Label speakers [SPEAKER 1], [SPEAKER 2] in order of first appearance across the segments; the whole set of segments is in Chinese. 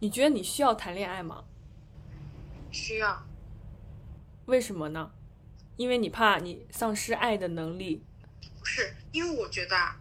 [SPEAKER 1] 你觉得你需要谈恋爱吗？
[SPEAKER 2] 需要。
[SPEAKER 1] 为什么呢？因为你怕你丧失爱的能力。
[SPEAKER 2] 不是，因为我觉得啊，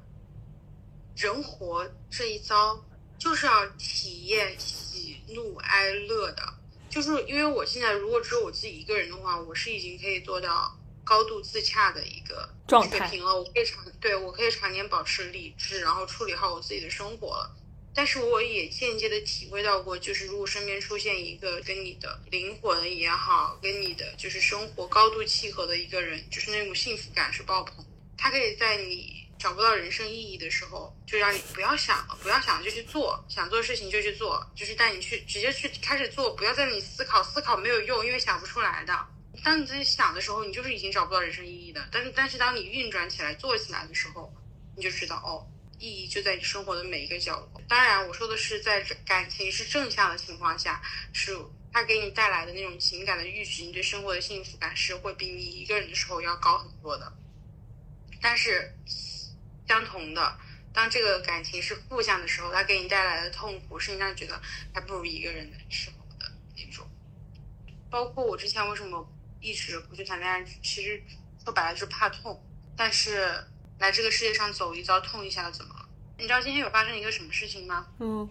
[SPEAKER 2] 人活这一遭就是要体验喜怒哀乐的。就是因为我现在如果只有我自己一个人的话，我是已经可以做到高度自洽的一个水平了。我可以常对我可以常年保持理智，然后处理好我自己的生活了。但是我也间接的体会到过，就是如果身边出现一个跟你的灵魂也好，跟你的就是生活高度契合的一个人，就是那种幸福感是爆棚。他可以在你找不到人生意义的时候，就让你不要想了，不要想就去做，想做事情就去做，就是带你去直接去开始做，不要在你思考，思考没有用，因为想不出来的。当你自己想的时候，你就是已经找不到人生意义的。但是但是当你运转起来、做起来的时候，你就知道哦。意义就在你生活的每一个角落。当然，我说的是在感情是正向的情况下，是它给你带来的那种情感的阈值，你对生活的幸福感是会比你一个人的时候要高很多的。但是，相同的，当这个感情是负向的时候，它给你带来的痛苦是你让你觉得还不如一个人的时候的那种。包括我之前为什么一直不去谈恋爱，其实说白了就是怕痛。但是。来这个世界上走一遭，痛一下怎么了？你知道今天有发生一个什么事情吗？
[SPEAKER 1] 嗯，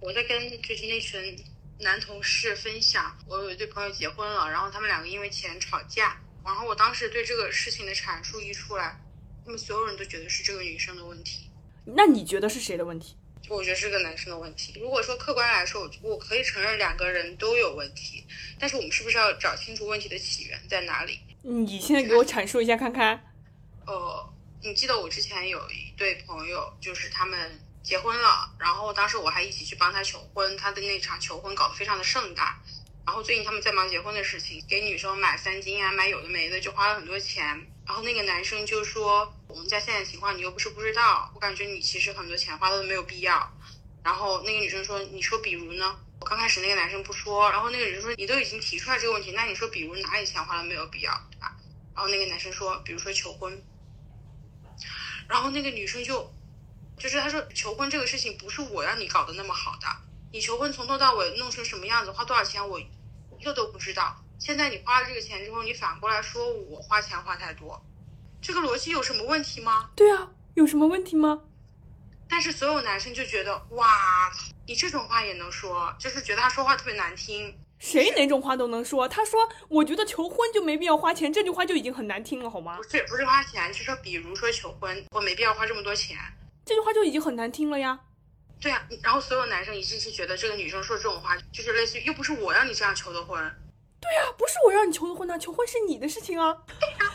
[SPEAKER 2] 我在跟就是那群男同事分享，我有一对朋友结婚了，然后他们两个因为钱吵架，然后我当时对这个事情的阐述一出来，他们所有人都觉得是这个女生的问题。
[SPEAKER 1] 那你觉得是谁的问题？
[SPEAKER 2] 我觉得是个男生的问题。如果说客观来说，我我可以承认两个人都有问题，但是我们是不是要找清楚问题的起源在哪里？
[SPEAKER 1] 你现在给我阐述一下看看。
[SPEAKER 2] 呃。你记得我之前有一对朋友，就是他们结婚了，然后当时我还一起去帮他求婚，他的那场求婚搞得非常的盛大。然后最近他们在忙结婚的事情，给女生买三金啊，买有的没的，就花了很多钱。然后那个男生就说：“我们家现在情况你又不是不知道，我感觉你其实很多钱花的都没有必要。”然后那个女生说：“你说比如呢？”我刚开始那个男生不说，然后那个人说：“你都已经提出来这个问题，那你说比如哪里钱花了没有必要，对吧？”然后那个男生说：“比如说求婚。”然后那个女生就，就是她说求婚这个事情不是我让你搞得那么好的，你求婚从头到尾弄成什么样子，花多少钱我一个都不知道。现在你花了这个钱之后，你反过来说我花钱花太多，这个逻辑有什么问题吗？
[SPEAKER 1] 对啊，有什么问题吗？
[SPEAKER 2] 但是所有男生就觉得哇，你这种话也能说，就是觉得他说话特别难听。
[SPEAKER 1] 谁哪种话都能说？他说：“我觉得求婚就没必要花钱。”这句话就已经很难听了，好吗？
[SPEAKER 2] 不是，不是花钱，是说，比如说求婚，我没必要花这么多钱。
[SPEAKER 1] 这句话就已经很难听了呀。
[SPEAKER 2] 对啊，然后所有男生一致是觉得这个女生说这种话，就是类似于又不是我让你这样求的婚。
[SPEAKER 1] 对呀，不是我让你求的婚呐，求婚是你的事情啊。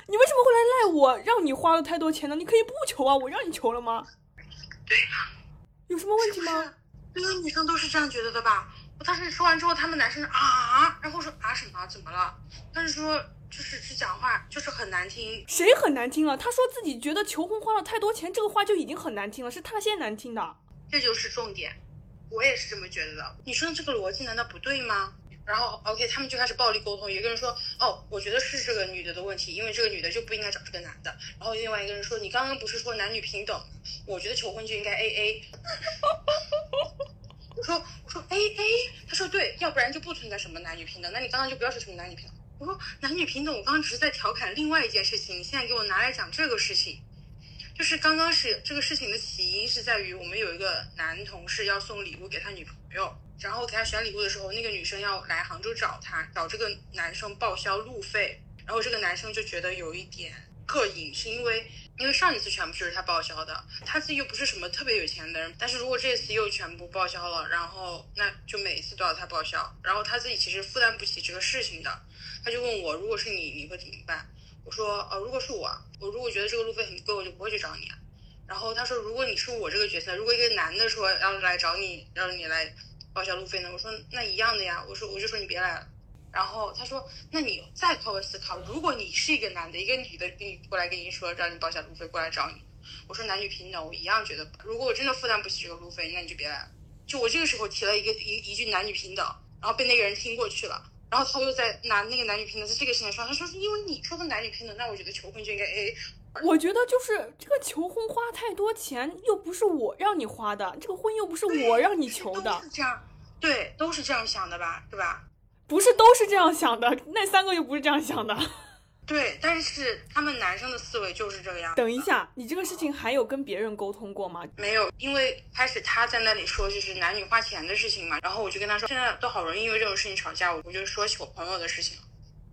[SPEAKER 1] 你为什么会来赖我，让你花了太多钱呢？你可以不求啊，我让你求了吗？
[SPEAKER 2] 对呀，
[SPEAKER 1] 有什么问题吗？
[SPEAKER 2] 所有女生都是这样觉得的吧？我当时说完之后，他们男生啊，然后说啊什么？怎么了？他是说就是是讲话就是很难听。
[SPEAKER 1] 谁很难听了？他说自己觉得求婚花了太多钱，这个话就已经很难听了，是他先难听的。
[SPEAKER 2] 这就是重点，我也是这么觉得的。你说的这个逻辑难道不对吗？然后 OK，他们就开始暴力沟通。一个人说哦，我觉得是这个女的的问题，因为这个女的就不应该找这个男的。然后另外一个人说，你刚刚不是说男女平等？我觉得求婚就应该 AA。我说我说哎哎他说对，要不然就不存在什么男女平等。那你刚刚就不要说什么男女平等。我说男女平等，我刚刚只是在调侃另外一件事情，你现在给我拿来讲这个事情，就是刚刚是这个事情的起因是在于我们有一个男同事要送礼物给他女朋友，然后给他选礼物的时候，那个女生要来杭州找他，找这个男生报销路费，然后这个男生就觉得有一点膈应，是因为。因为上一次全部就是他报销的，他自己又不是什么特别有钱的人，但是如果这次又全部报销了，然后那就每一次都要他报销，然后他自己其实负担不起这个事情的，他就问我，如果是你，你会怎么办？我说，呃，如果是我，我如果觉得这个路费很贵，我就不会去找你啊。然后他说，如果你是我这个角色，如果一个男的说要来找你，让你来报销路费呢？我说那一样的呀，我说我就说你别来了。然后他说：“那你再换位思考，如果你是一个男的，一个女的跟你过来跟你说让你报销路费过来找你，我说男女平等，我一样觉得，如果我真的负担不起这个路费，那你就别来了。就我这个时候提了一个一一句男女平等，然后被那个人听过去了，然后他又在拿那个男女平等在这个事情上，他说是因为你说的男女平等，那我觉得求婚就应该 A。
[SPEAKER 1] 我觉得就是这个求婚花太多钱，又不是我让你花的，这个婚又不是我让你求的，是
[SPEAKER 2] 这样。”对，都是这样想的吧，对吧？
[SPEAKER 1] 不是都是这样想的，那三个又不是这样想的。
[SPEAKER 2] 对，但是他们男生的思维就是这个样。
[SPEAKER 1] 等一下，你这个事情还有跟别人沟通过吗？
[SPEAKER 2] 没有，因为开始他在那里说就是男女花钱的事情嘛，然后我就跟他说，现在都好容易因为这种事情吵架，我就说起我朋友的事情，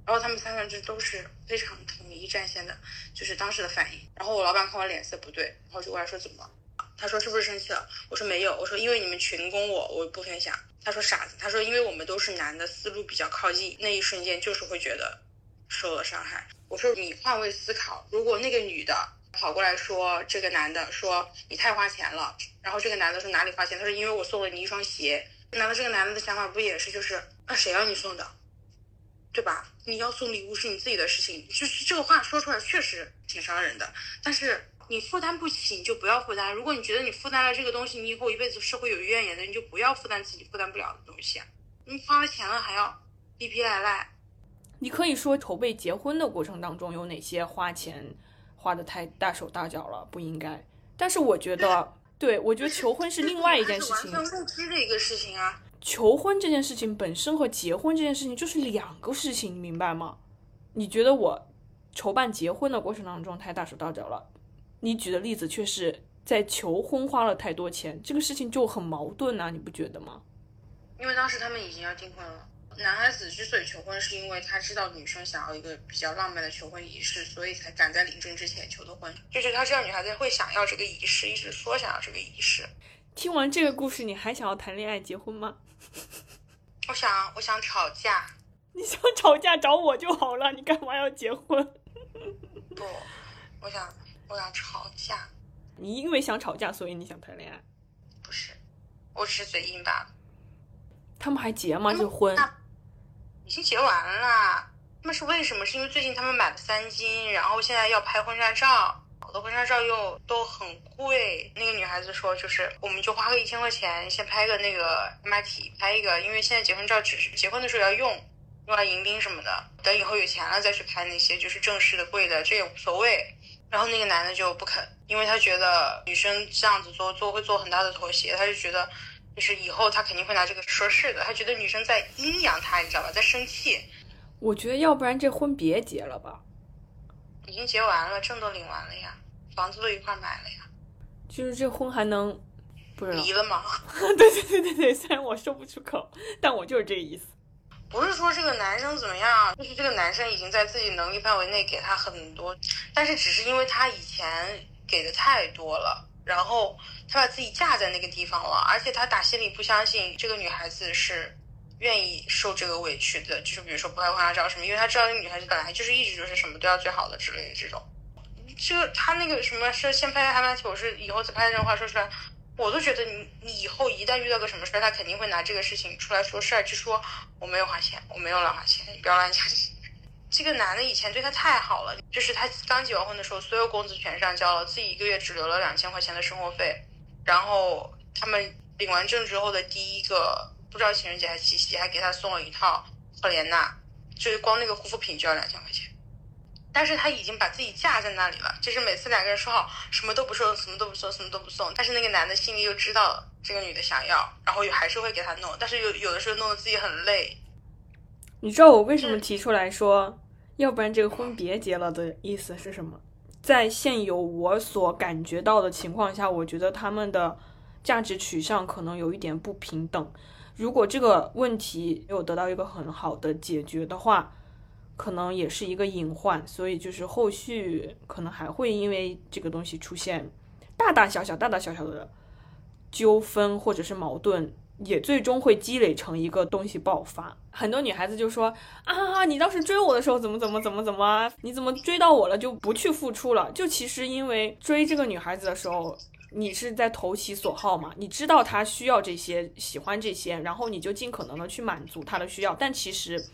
[SPEAKER 2] 然后他们三个人都是非常统一战线的，就是当时的反应。然后我老板看我脸色不对，然后就过来说怎么了？他说是不是生气了？我说没有，我说因为你们群攻我，我不分享。他说傻子，他说因为我们都是男的，思路比较靠近，那一瞬间就是会觉得。受了伤害，我说你换位思考，如果那个女的跑过来说这个男的说你太花钱了，然后这个男的说哪里花钱？他说因为我送了你一双鞋。难道这个男的的想法不也是就是那谁要你送的，对吧？你要送礼物是你自己的事情，就是这个话说出来确实挺伤人的。但是你负担不起，你就不要负担。如果你觉得你负担了这个东西，你以后一辈子是会有怨言的，你就不要负担自己负担不了的东西。你花了钱了还要逼逼赖赖。
[SPEAKER 1] 你可以说筹备结婚的过程当中有哪些花钱花的太大手大脚了，不应该。但是我觉得，对我觉得求婚是另外一件事情，
[SPEAKER 2] 完全未知的一个事情啊。
[SPEAKER 1] 求婚这件事情本身和结婚这件事情就是两个事情，你明白吗？你觉得我筹办结婚的过程当中太大手大脚了，你举的例子却是在求婚花了太多钱，这个事情就很矛盾呐，你不觉得吗？
[SPEAKER 2] 因为当时他们已经要订婚了。男孩子之所以求婚，是因为他知道女生想要一个比较浪漫的求婚仪式，所以才赶在领证之前求的婚。就是他知道女孩子会想要这个仪式，一直说想要这个仪式。
[SPEAKER 1] 听完这个故事，你还想要谈恋爱、结婚吗？
[SPEAKER 2] 我想，我想吵架。
[SPEAKER 1] 你想吵架找我就好了，你干嘛要结婚？
[SPEAKER 2] 不，我想，我想吵架。
[SPEAKER 1] 你因为想吵架，所以你想谈恋爱？
[SPEAKER 2] 不是，我只是嘴硬罢了。
[SPEAKER 1] 他们还结吗？这婚？
[SPEAKER 2] 已经结完了，那是为什么？是因为最近他们买了三金，然后现在要拍婚纱照，好多婚纱照又都很贵。那个女孩子说，就是我们就花个一千块钱，先拍个那个 M R T，拍一个，因为现在结婚照只是结婚的时候要用，用来迎宾什么的，等以后有钱了再去拍那些就是正式的贵的，这也无所谓。然后那个男的就不肯，因为他觉得女生这样子做做会做很大的妥协，他就觉得。就是以后他肯定会拿这个说事的，他觉得女生在阴阳他，你知道吧，在生气。
[SPEAKER 1] 我觉得要不然这婚别结了吧。
[SPEAKER 2] 已经结完了，证都领完了呀，房子都一块买了呀。
[SPEAKER 1] 就是这婚还能不是
[SPEAKER 2] 离了吗？
[SPEAKER 1] 对对对对对，虽然我说不出口，但我就是这个意思。
[SPEAKER 2] 不是说这个男生怎么样，就是这个男生已经在自己能力范围内给他很多，但是只是因为他以前给的太多了。然后他把自己架在那个地方了，而且他打心里不相信这个女孩子是愿意受这个委屈的，就是比如说不拍婚纱照什么，因为他知道那女孩子本来就是一直就是什么都要最好的之类的这种。这他那个什么是先拍拍拍我是以后再拍这种话说出来，我都觉得你你以后一旦遇到个什么事儿，他肯定会拿这个事情出来说事儿，就说我没有花钱，我没有乱花钱，你不要乱加。这个男的以前对她太好了，就是他刚结完婚的时候，所有工资全上交了，自己一个月只留了两千块钱的生活费。然后他们领完证之后的第一个，不知道情人节还是七夕，还给他送了一套赫莲娜，就是光那个护肤品就要两千块钱。但是他已经把自己架在那里了，就是每次两个人说好什么都不送，什么都不送，什么都不送，但是那个男的心里又知道这个女的想要，然后又还是会给她弄，但是有有的时候弄得自己很累。
[SPEAKER 1] 你知道我为什么提出来说？要不然这个婚别结了的意思是什么？在现有我所感觉到的情况下，我觉得他们的价值取向可能有一点不平等。如果这个问题没有得到一个很好的解决的话，可能也是一个隐患。所以就是后续可能还会因为这个东西出现大大小小、大大小小的纠纷或者是矛盾。也最终会积累成一个东西爆发。很多女孩子就说啊，你当时追我的时候怎么怎么怎么怎么，你怎么追到我了就不去付出了？就其实因为追这个女孩子的时候，你是在投其所好嘛，你知道她需要这些，喜欢这些，然后你就尽可能的去满足她的需要。但其实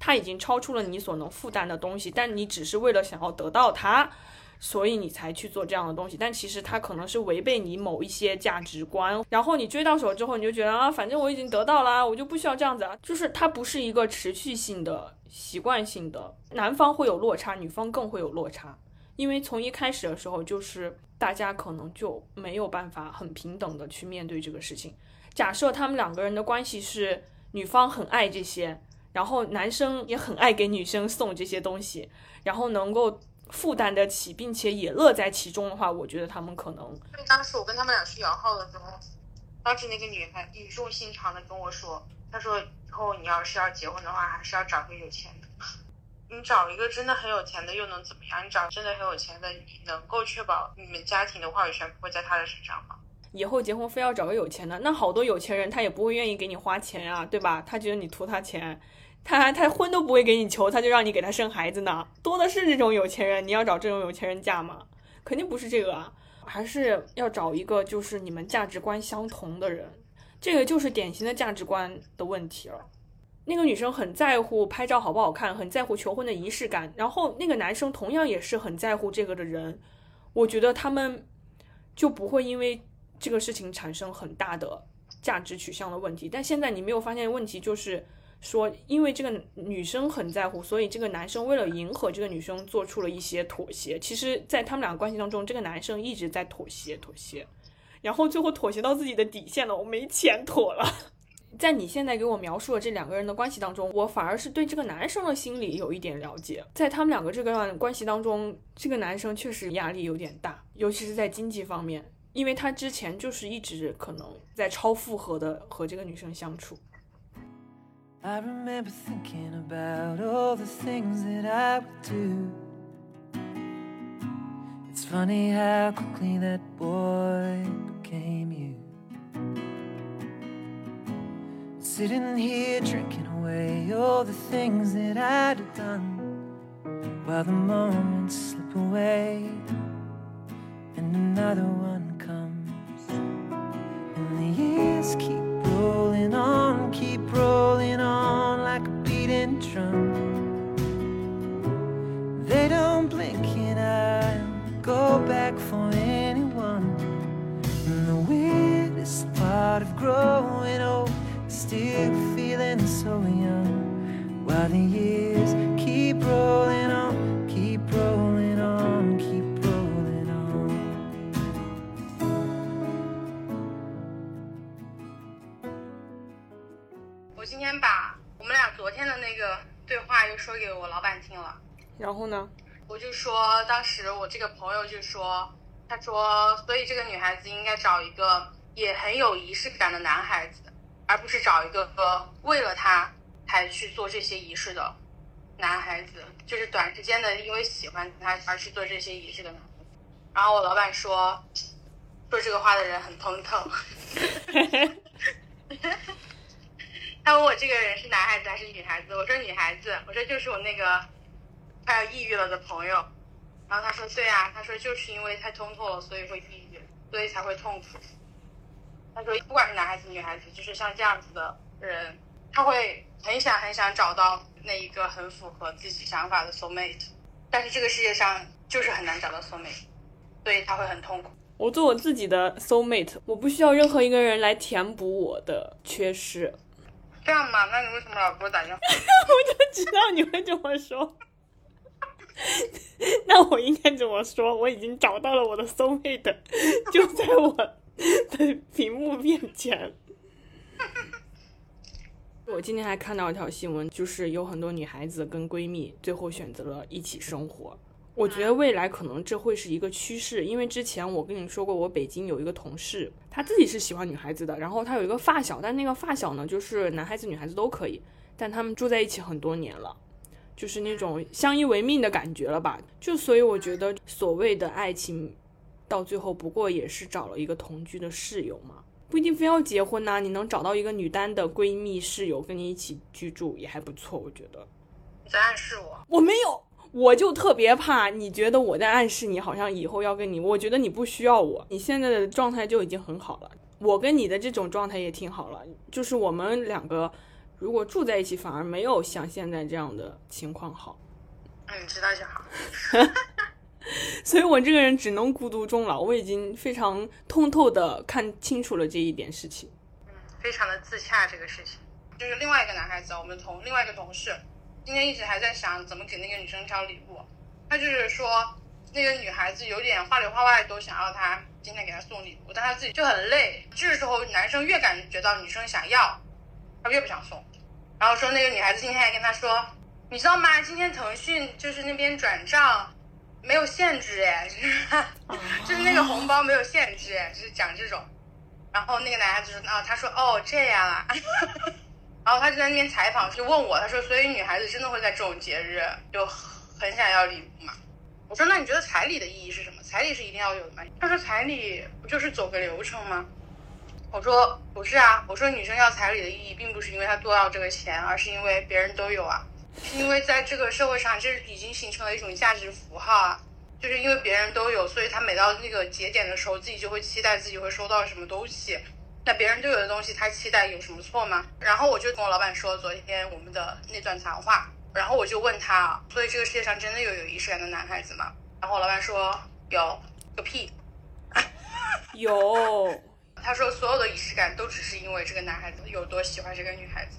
[SPEAKER 1] 他已经超出了你所能负担的东西，但你只是为了想要得到他。所以你才去做这样的东西，但其实它可能是违背你某一些价值观。然后你追到手之后，你就觉得啊，反正我已经得到啦，我就不需要这样子啊。就是它不是一个持续性的、习惯性的。男方会有落差，女方更会有落差，因为从一开始的时候，就是大家可能就没有办法很平等的去面对这个事情。假设他们两个人的关系是女方很爱这些，然后男生也很爱给女生送这些东西，然后能够负担得起，并且也乐在其中的话，我觉得他们可能。
[SPEAKER 2] 当时我跟他们俩去摇号的时候，当时那个女孩语重心长的跟我说：“她说以后你要是要结婚的话，还是要找个有钱的。你找一个真的很有钱的又能怎么样？你找真的很有钱的，你能够确保你们家庭的话语权不会在他的身上吗？”
[SPEAKER 1] 以后结婚非要找个有钱的，那好多有钱人他也不会愿意给你花钱呀，对吧？他觉得你图他钱，他他婚都不会给你求，他就让你给他生孩子呢，多的是这种有钱人。你要找这种有钱人嫁吗？肯定不是这个啊，还是要找一个就是你们价值观相同的人，这个就是典型的价值观的问题了。那个女生很在乎拍照好不好看，很在乎求婚的仪式感，然后那个男生同样也是很在乎这个的人，我觉得他们就不会因为。这个事情产生很大的价值取向的问题，但现在你没有发现问题，就是说，因为这个女生很在乎，所以这个男生为了迎合这个女生做出了一些妥协。其实，在他们两个关系当中，这个男生一直在妥协，妥协，然后最后妥协到自己的底线了，我没钱妥了。在你现在给我描述的这两个人的关系当中，我反而是对这个男生的心理有一点了解。在他们两个这段关系当中，这个男生确实压力有点大，尤其是在经济方面。因为他之前就是一直可能在超负荷的和这个女生相处。I remember thinking about all the things that I would do. It's funny how quickly that boy became you. Sitting here drinking away all the things that I'd have done while the moments slip away and another one comes. And the years keep rolling on, keep rolling beating drum. They don't blink and I'll go back for anyone. And the weirdest part of growing old is still feeling so young. While the years keep rolling on, keep rolling on, keep
[SPEAKER 2] 今天把 我们俩昨天的那个对话又说给我老板听了，
[SPEAKER 1] 然后呢，
[SPEAKER 2] 我就说当时我这个朋友就说，他说，所以这个女孩子应该找一个也很有仪式感的男孩子，而不是找一个为了他才去做这些仪式的男孩子，就是短时间的因为喜欢他而去做这些仪式的男孩子。然后我老板说，说这个话的人很通透。他问我这个人是男孩子还是女孩子，我说女孩子，我说就是我那个快要抑郁了的朋友，然后他说对啊，他说就是因为太通透了，所以会抑郁，所以才会痛苦。他说不管是男孩子女孩子，就是像这样子的人，他会很想很想找到那一个很符合自己想法的 soul mate，但是这个世界上就是很难找到 soul mate，所以他会很痛苦。
[SPEAKER 1] 我做我自己的 soul mate，我不需要任何一个人来填补我的缺失。
[SPEAKER 2] 这样嘛？那你为什么老给我打电话？我
[SPEAKER 1] 就知道你会这么说。那我应该怎么说？我已经找到了我的 soul mate，就在我的屏幕面前。我今天还看到一条新闻，就是有很多女孩子跟闺蜜最后选择了一起生活。我觉得未来可能这会是一个趋势，因为之前我跟你说过，我北京有一个同事，他自己是喜欢女孩子的，然后他有一个发小，但那个发小呢，就是男孩子女孩子都可以，但他们住在一起很多年了，就是那种相依为命的感觉了吧？就所以我觉得所谓的爱情，到最后不过也是找了一个同居的室友嘛，不一定非要结婚呐，你能找到一个女单的闺蜜室友跟你一起居住也还不错，我觉得。
[SPEAKER 2] 你在暗示我？
[SPEAKER 1] 我没有。我就特别怕你觉得我在暗示你，好像以后要跟你。我觉得你不需要我，你现在的状态就已经很好了。我跟你的这种状态也挺好了，就是我们两个如果住在一起，反而没有像现在这样的情况好。
[SPEAKER 2] 嗯，知道就好。
[SPEAKER 1] 所以我这个人只能孤独终老。我已经非常通透的看清楚了这一点事情。
[SPEAKER 2] 嗯，非常的自洽这个事情。就是另外一个男孩子，我们同另外一个同事。今天一直还在想怎么给那个女生挑礼物，他就是说那个女孩子有点话里话外都想要他今天给她送礼物，但他自己就很累。这个时候男生越感觉到女生想要，他越不想送。然后说那个女孩子今天还跟他说，你知道吗？今天腾讯就是那边转账没有限制哎，就是那个红包没有限制哎，就是讲这种。然后那个男孩子说啊，他说哦这样啊。然后他就在那边采访，就问我，他说所以女孩子真的会在这种节日就很想要礼物嘛？我说那你觉得彩礼的意义是什么？彩礼是一定要有的吗？他说彩礼不就是走个流程吗？我说不是啊，我说女生要彩礼的意义，并不是因为她多要这个钱，而是因为别人都有啊，是因为在这个社会上，这已经形成了一种价值符号啊，就是因为别人都有，所以她每到那个节点的时候，自己就会期待自己会收到什么东西。那别人对我的东西，他期待有什么错吗？然后我就跟我老板说昨天我们的那段谈话，然后我就问他，所以这个世界上真的有有仪式感的男孩子吗？然后我老板说有个屁，
[SPEAKER 1] 有。
[SPEAKER 2] 他说：“所有的仪式感都只是因为这个男孩子有多喜欢这个女孩子，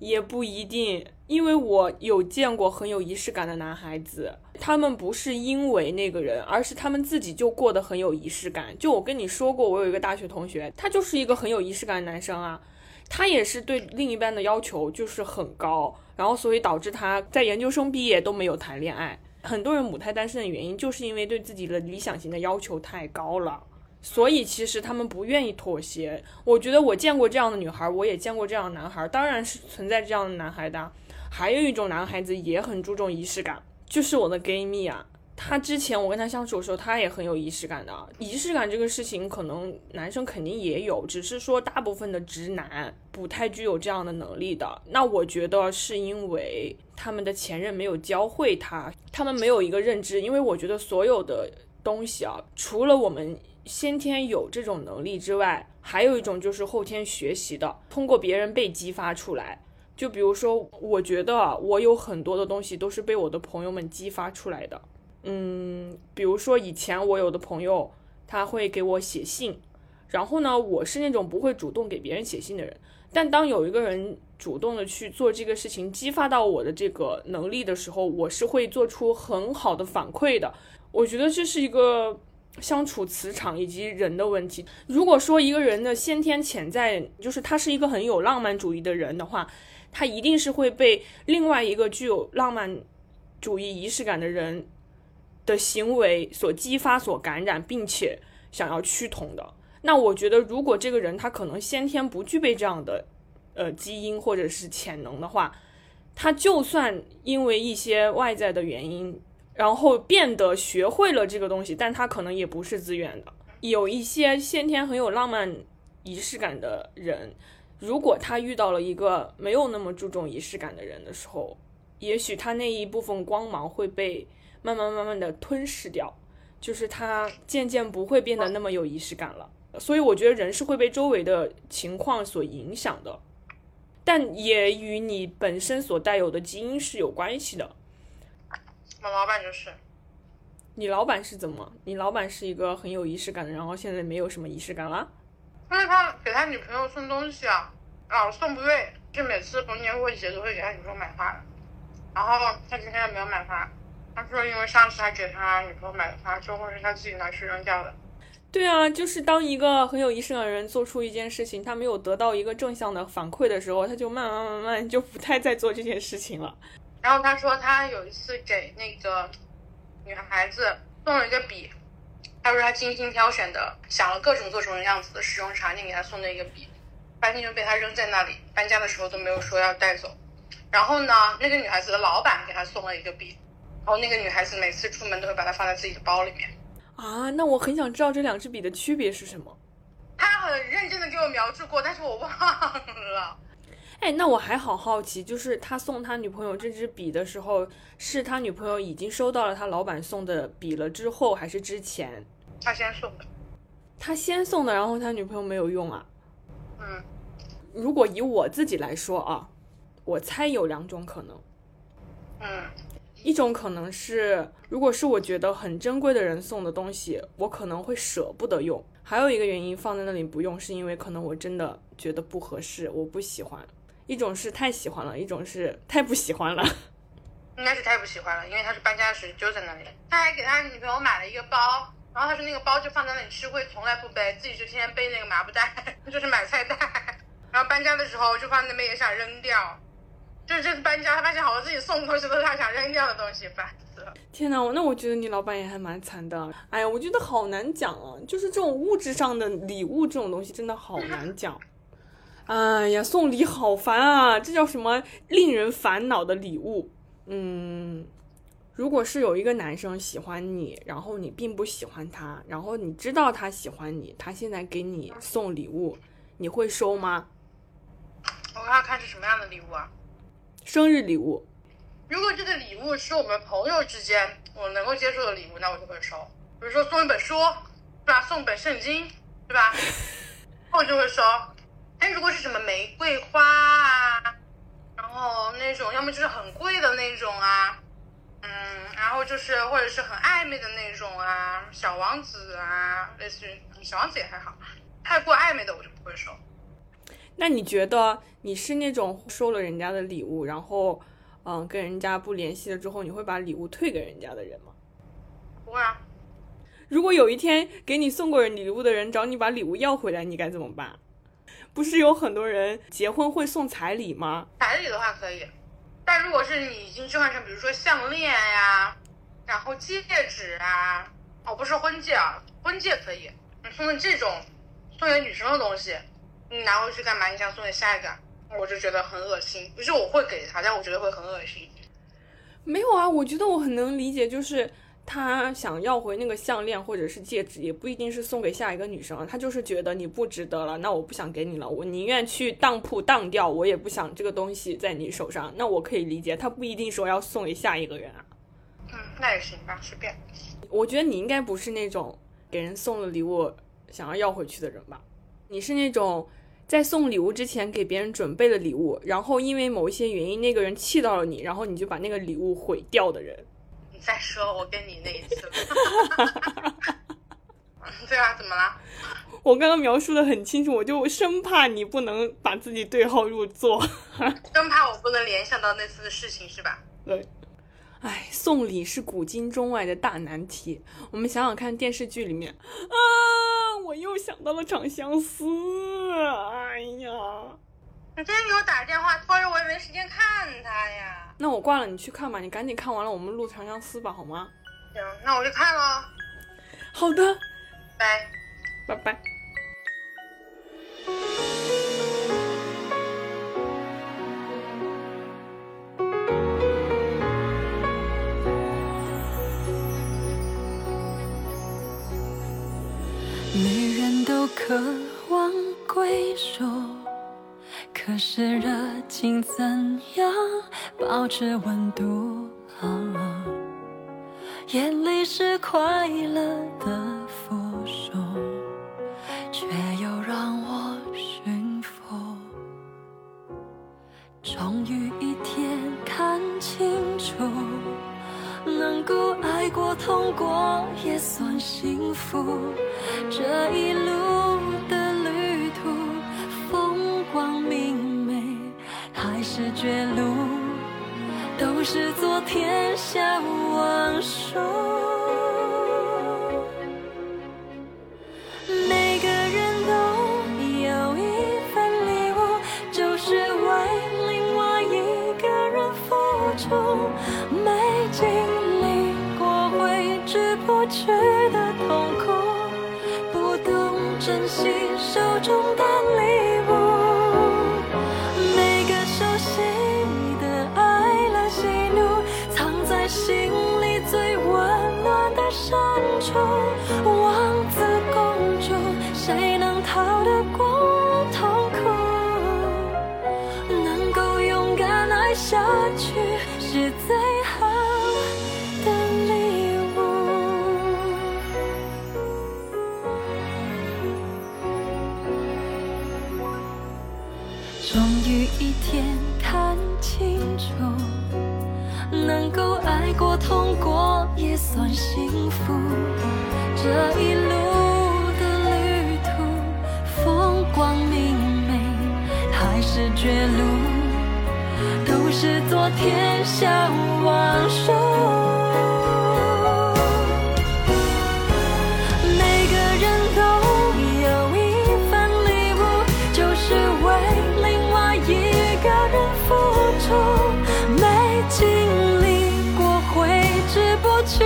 [SPEAKER 1] 也不一定。因为我有见过很有仪式感的男孩子，他们不是因为那个人，而是他们自己就过得很有仪式感。就我跟你说过，我有一个大学同学，他就是一个很有仪式感的男生啊，他也是对另一半的要求就是很高，然后所以导致他在研究生毕业都没有谈恋爱。很多人母胎单身的原因，就是因为对自己的理想型的要求太高了。”所以其实他们不愿意妥协。我觉得我见过这样的女孩，我也见过这样的男孩，当然是存在这样的男孩的。还有一种男孩子也很注重仪式感，就是我的 gay 蜜啊。他之前我跟他相处的时候，他也很有仪式感的。仪式感这个事情，可能男生肯定也有，只是说大部分的直男不太具有这样的能力的。那我觉得是因为他们的前任没有教会他，他们没有一个认知。因为我觉得所有的东西啊，除了我们。先天有这种能力之外，还有一种就是后天学习的，通过别人被激发出来。就比如说，我觉得我有很多的东西都是被我的朋友们激发出来的。嗯，比如说以前我有的朋友他会给我写信，然后呢，我是那种不会主动给别人写信的人，但当有一个人主动的去做这个事情，激发到我的这个能力的时候，我是会做出很好的反馈的。我觉得这是一个。相处磁场以及人的问题。如果说一个人的先天潜在就是他是一个很有浪漫主义的人的话，他一定是会被另外一个具有浪漫主义仪式感的人的行为所激发、所感染，并且想要趋同的。那我觉得，如果这个人他可能先天不具备这样的呃基因或者是潜能的话，他就算因为一些外在的原因。然后变得学会了这个东西，但他可能也不是自愿的。有一些先天很有浪漫仪式感的人，如果他遇到了一个没有那么注重仪式感的人的时候，也许他那一部分光芒会被慢慢慢慢的吞噬掉，就是他渐渐不会变得那么有仪式感了。所以我觉得人是会被周围的情况所影响的，但也与你本身所带有的基因是有关系的。
[SPEAKER 2] 我老板就是，
[SPEAKER 1] 你老板是怎么？你老板是一个很有仪式感的，然后现在没有什么仪式感了。
[SPEAKER 2] 因为他给他女朋友送东西啊，老送不对，就每次逢年过节都会给他女朋友买花，然后他今天没有买花，他说因为上次他给他女朋友买的花，最后是他自己拿去扔掉的。
[SPEAKER 1] 对啊，就是当一个很有仪式感的人做出一件事情，他没有得到一个正向的反馈的时候，他就慢慢慢慢就不太再做这件事情了。
[SPEAKER 2] 然后他说他有一次给那个女孩子送了一个笔，他说他精心挑选的，想了各种各种样子的使用场景给他送的一个笔，发现就被他扔在那里，搬家的时候都没有说要带走。然后呢，那个女孩子的老板给她送了一个笔，然后那个女孩子每次出门都会把它放在自己的包里面。
[SPEAKER 1] 啊，那我很想知道这两支笔的区别是什么。
[SPEAKER 2] 他很认真的给我描述过，但是我忘了。
[SPEAKER 1] 哎，那我还好好奇，就是他送他女朋友这支笔的时候，是他女朋友已经收到了他老板送的笔了之后，还是之前？
[SPEAKER 2] 他先送的。
[SPEAKER 1] 他先送的，然后他女朋友没有用啊？
[SPEAKER 2] 嗯。
[SPEAKER 1] 如果以我自己来说啊，我猜有两种可能。
[SPEAKER 2] 嗯。
[SPEAKER 1] 一种可能是，如果是我觉得很珍贵的人送的东西，我可能会舍不得用。还有一个原因放在那里不用，是因为可能我真的觉得不合适，我不喜欢。一种是太喜欢了，一种是太不喜欢了。
[SPEAKER 2] 应该是太不喜欢了，因为他是搬家时就在那里。他还给他女朋友买了一个包，然后他说那个包就放在那里吃灰，从来不背，自己就天天背那个麻布袋，就是买菜袋。然后搬家的时候就放那边也想扔掉，就是这次搬家他发现好多自己送的东西都是他想扔掉的东西，烦死了。
[SPEAKER 1] 天哪，那我觉得你老板也还蛮惨的。哎呀，我觉得好难讲啊，就是这种物质上的礼物这种东西真的好难讲。哎呀，送礼好烦啊！这叫什么令人烦恼的礼物？嗯，如果是有一个男生喜欢你，然后你并不喜欢他，然后你知道他喜欢你，他现在给你送礼物，你会收吗？
[SPEAKER 2] 我要看是什么样的礼物啊？
[SPEAKER 1] 生日礼物。
[SPEAKER 2] 如果这个礼物是我们朋友之间我能够接受的礼物，那我就会收。比如说送一本书，对吧？送本圣经，对吧？我就会收。但如果是什么玫瑰花啊，然后那种要么就是很贵的那种啊，嗯，然后就是或者是很暧昧的那种啊，小王子啊，类似于小王子也还好，太过暧昧的我就不会收。
[SPEAKER 1] 那你觉得你是那种收了人家的礼物，然后嗯跟人家不联系了之后，你会把礼物退给人家的人吗？
[SPEAKER 2] 不会啊。
[SPEAKER 1] 如果有一天给你送过礼物的人找你把礼物要回来，你该怎么办？不是有很多人结婚会送彩礼吗？
[SPEAKER 2] 彩礼的话可以，但如果是你已经置换成，比如说项链呀，然后戒指啊，哦，不是婚戒啊，婚戒可以。你送的这种送给女生的东西，你拿回去干嘛？你想送给下一个，我就觉得很恶心。不是我会给他，但我觉得会很恶心。
[SPEAKER 1] 没有啊，我觉得我很能理解，就是。他想要回那个项链或者是戒指，也不一定是送给下一个女生，他就是觉得你不值得了，那我不想给你了，我宁愿去当铺当掉，我也不想这个东西在你手上。那我可以理解，他不一定说要送给下一个人啊。
[SPEAKER 2] 嗯，那也行吧，随便。
[SPEAKER 1] 我觉得你应该不是那种给人送了礼物想要要回去的人吧？你是那种在送礼物之前给别人准备了礼物，然后因为某一些原因那个人气到了你，然后你就把那个礼物毁掉的人。
[SPEAKER 2] 再说我跟你那一次，对啊，怎么了？
[SPEAKER 1] 我刚刚描述的很清楚，我就生怕你不能把自己对号入座，
[SPEAKER 2] 生怕我不能联想到那次的事情，是吧？
[SPEAKER 1] 对。哎，送礼是古今中外的大难题。我们想想看，电视剧里面啊，我又想到了《长相思》。哎呀，
[SPEAKER 2] 你今天给我打电话，拖着我也没时间看他呀。
[SPEAKER 1] 那我挂了，你去看吧。你赶紧看完了，我们录《长相思》吧，好吗？
[SPEAKER 2] 行，那我去看了。
[SPEAKER 1] 好的，
[SPEAKER 2] 拜
[SPEAKER 1] 拜拜。
[SPEAKER 3] 女人都渴望归属。可是热情怎样保持温度？眼泪是快乐的附属，却又让我驯服。终于一天看清楚，能够爱过、痛过也算幸福。这一路绝路，都是昨天下往事。每个人都有一份礼物，就是为另外一个人付出。没经历过挥之不去的痛苦，不懂珍惜手中的礼愁是昨天下午忘说每个人都有一份礼物就是为另外一个人付出没经历过挥之不去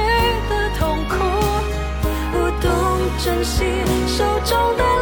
[SPEAKER 3] 的痛苦不懂珍惜手中的